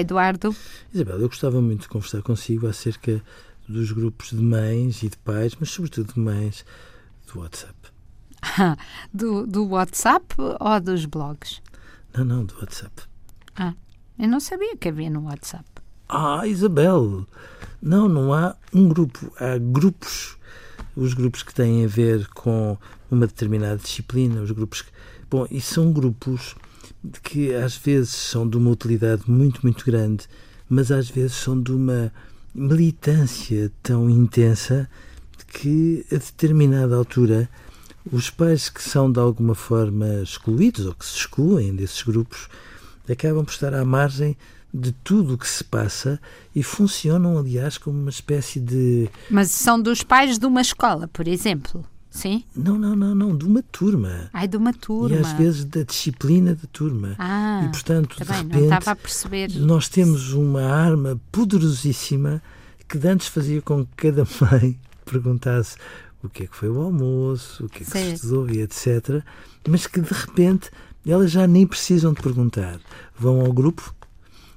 Eduardo. Isabel, eu gostava muito de conversar consigo acerca dos grupos de mães e de pais, mas sobretudo de mães do WhatsApp. do, do WhatsApp ou dos blogs? Não, não, do WhatsApp. Ah, eu não sabia que havia no WhatsApp. Ah, Isabel! Não, não há um grupo. Há grupos. Os grupos que têm a ver com uma determinada disciplina, os grupos. Que, bom, e são grupos que às vezes são de uma utilidade muito, muito grande, mas às vezes são de uma militância tão intensa que a determinada altura os pais que são de alguma forma excluídos ou que se excluem desses grupos acabam por estar à margem de tudo o que se passa e funcionam, aliás, como uma espécie de. Mas são dos pais de uma escola, por exemplo. Sim? Não, não, não, não, de uma turma. Ai, de uma turma. E às vezes da disciplina da turma. Ah, e portanto, tá de repente, não estava a perceber. nós temos uma arma poderosíssima que antes fazia com que cada mãe perguntasse o que é que foi o almoço, o que é que se estudou e etc. Mas que de repente elas já nem precisam de perguntar. Vão ao grupo.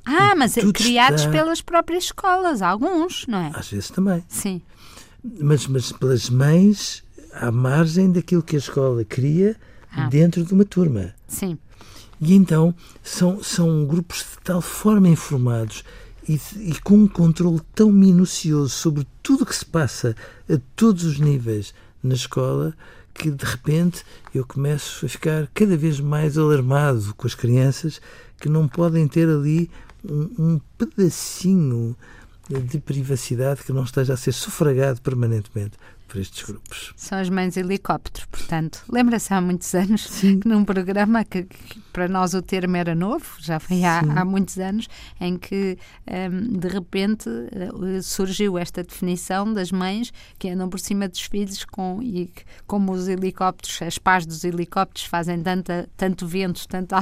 Ah, mas é criados está... pelas próprias escolas, alguns, não é? Às vezes também. Sim. Mas, mas pelas mães à margem daquilo que a escola cria ah. dentro de uma turma. Sim. E então são, são grupos de tal forma informados e, e com um controle tão minucioso sobre tudo o que se passa a todos os níveis na escola que de repente eu começo a ficar cada vez mais alarmado com as crianças que não podem ter ali um, um pedacinho de privacidade que não esteja a ser sufragado permanentemente por estes grupos. São as mães helicóptero, portanto. Lembra-se há muitos anos Sim. num programa que, que, para nós o termo era novo, já foi há, há muitos anos, em que um, de repente uh, surgiu esta definição das mães que andam por cima dos filhos com, e como os helicópteros, as pás dos helicópteros fazem tanta, tanto vento, tanto,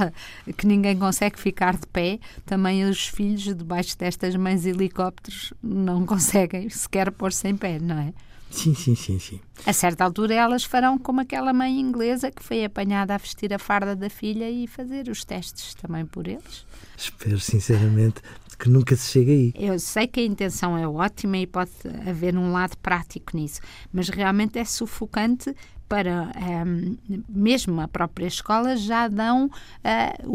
que ninguém consegue ficar de pé, também os filhos debaixo destas mães helicópteros não conseguem sequer pôr-se em pé, não é? Sim, sim, sim, sim. A certa altura elas farão como aquela mãe inglesa que foi apanhada a vestir a farda da filha e fazer os testes também por eles. Espero sinceramente que nunca se chegue aí. Eu sei que a intenção é ótima e pode haver um lado prático nisso, mas realmente é sufocante para um, ehm, mesmo a própria escola já dão uh,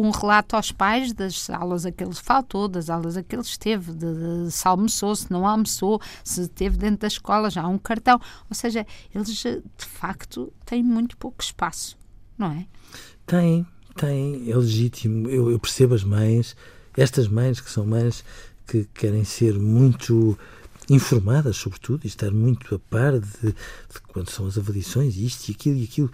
um relato aos pais das aulas a que ele faltou, das aulas a que ele esteve, de, de, se almoçou, se não almoçou, se esteve dentro da escola, já há um cartão. Ou seja, eles eh, de facto têm muito pouco espaço, não é? Tem, tem, é legítimo. Eu, eu percebo as mães, estas mães que são mães que querem ser muito informadas, sobretudo, e estar muito a par de, de quando são as avaliações, isto e aquilo e aquilo.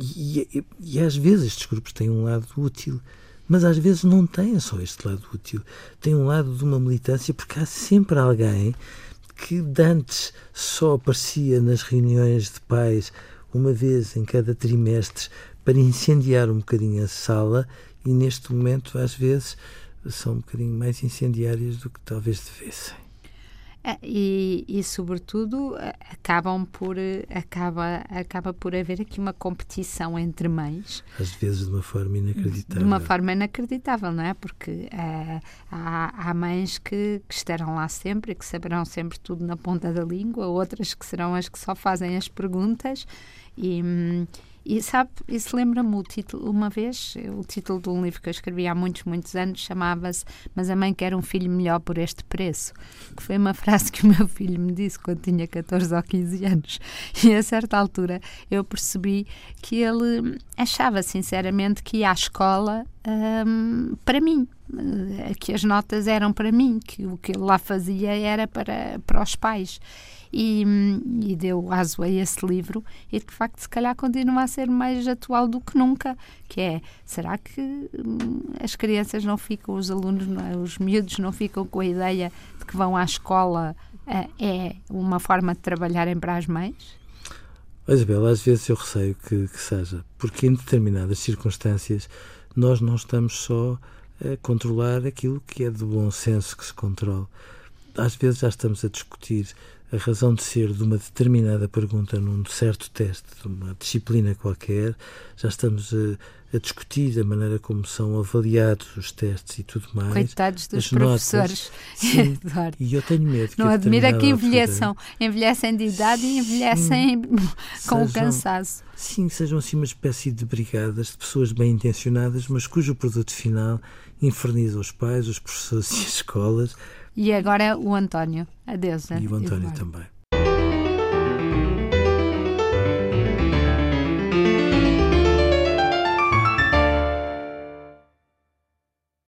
E, e, e, às vezes estes grupos têm um lado útil, mas às vezes não têm só este lado útil. Tem um lado de uma militância, porque há sempre alguém que antes só aparecia nas reuniões de pais uma vez em cada trimestre para incendiar um bocadinho a sala e neste momento às vezes são um bocadinho mais incendiárias do que talvez devessem. É, e, e, sobretudo, acabam por, acaba, acaba por haver aqui uma competição entre mães. Às vezes de uma forma inacreditável. De uma forma inacreditável, não é? Porque uh, há, há mães que, que estarão lá sempre e que saberão sempre tudo na ponta da língua, outras que serão as que só fazem as perguntas e... Hum, e sabe, isso lembra-me o título, uma vez, o título de um livro que eu escrevi há muitos, muitos anos, chamava-se Mas a mãe quer um filho melhor por este preço, que foi uma frase que o meu filho me disse quando tinha 14 ou 15 anos. E a certa altura eu percebi que ele achava sinceramente que ia à escola um, para mim, eh, que as notas eram para mim, que o que ele lá fazia era para, para os pais e, e deu aso a esse livro e de facto se calhar continua a ser mais atual do que nunca, que é, será que hum, as crianças não ficam, os alunos, é, os miúdos não ficam com a ideia de que vão à escola uh, é uma forma de trabalharem para as mães? Isabel, às vezes eu receio que, que seja, porque em determinadas circunstâncias nós não estamos só a controlar aquilo que é de bom senso que se controla. Às vezes já estamos a discutir a razão de ser de uma determinada pergunta num certo teste, de uma disciplina qualquer, já estamos a, a discutir a maneira como são avaliados os testes e tudo mais. Coitados dos professores. Sim, e eu tenho medo que Não admira que envelheçam. Altura, envelhecem de idade e envelhecem com o cansaço. Sim, sejam assim uma espécie de brigadas de pessoas bem intencionadas, mas cujo produto final inferniza os pais, os professores e as escolas e agora o António. Adeus. E o António também.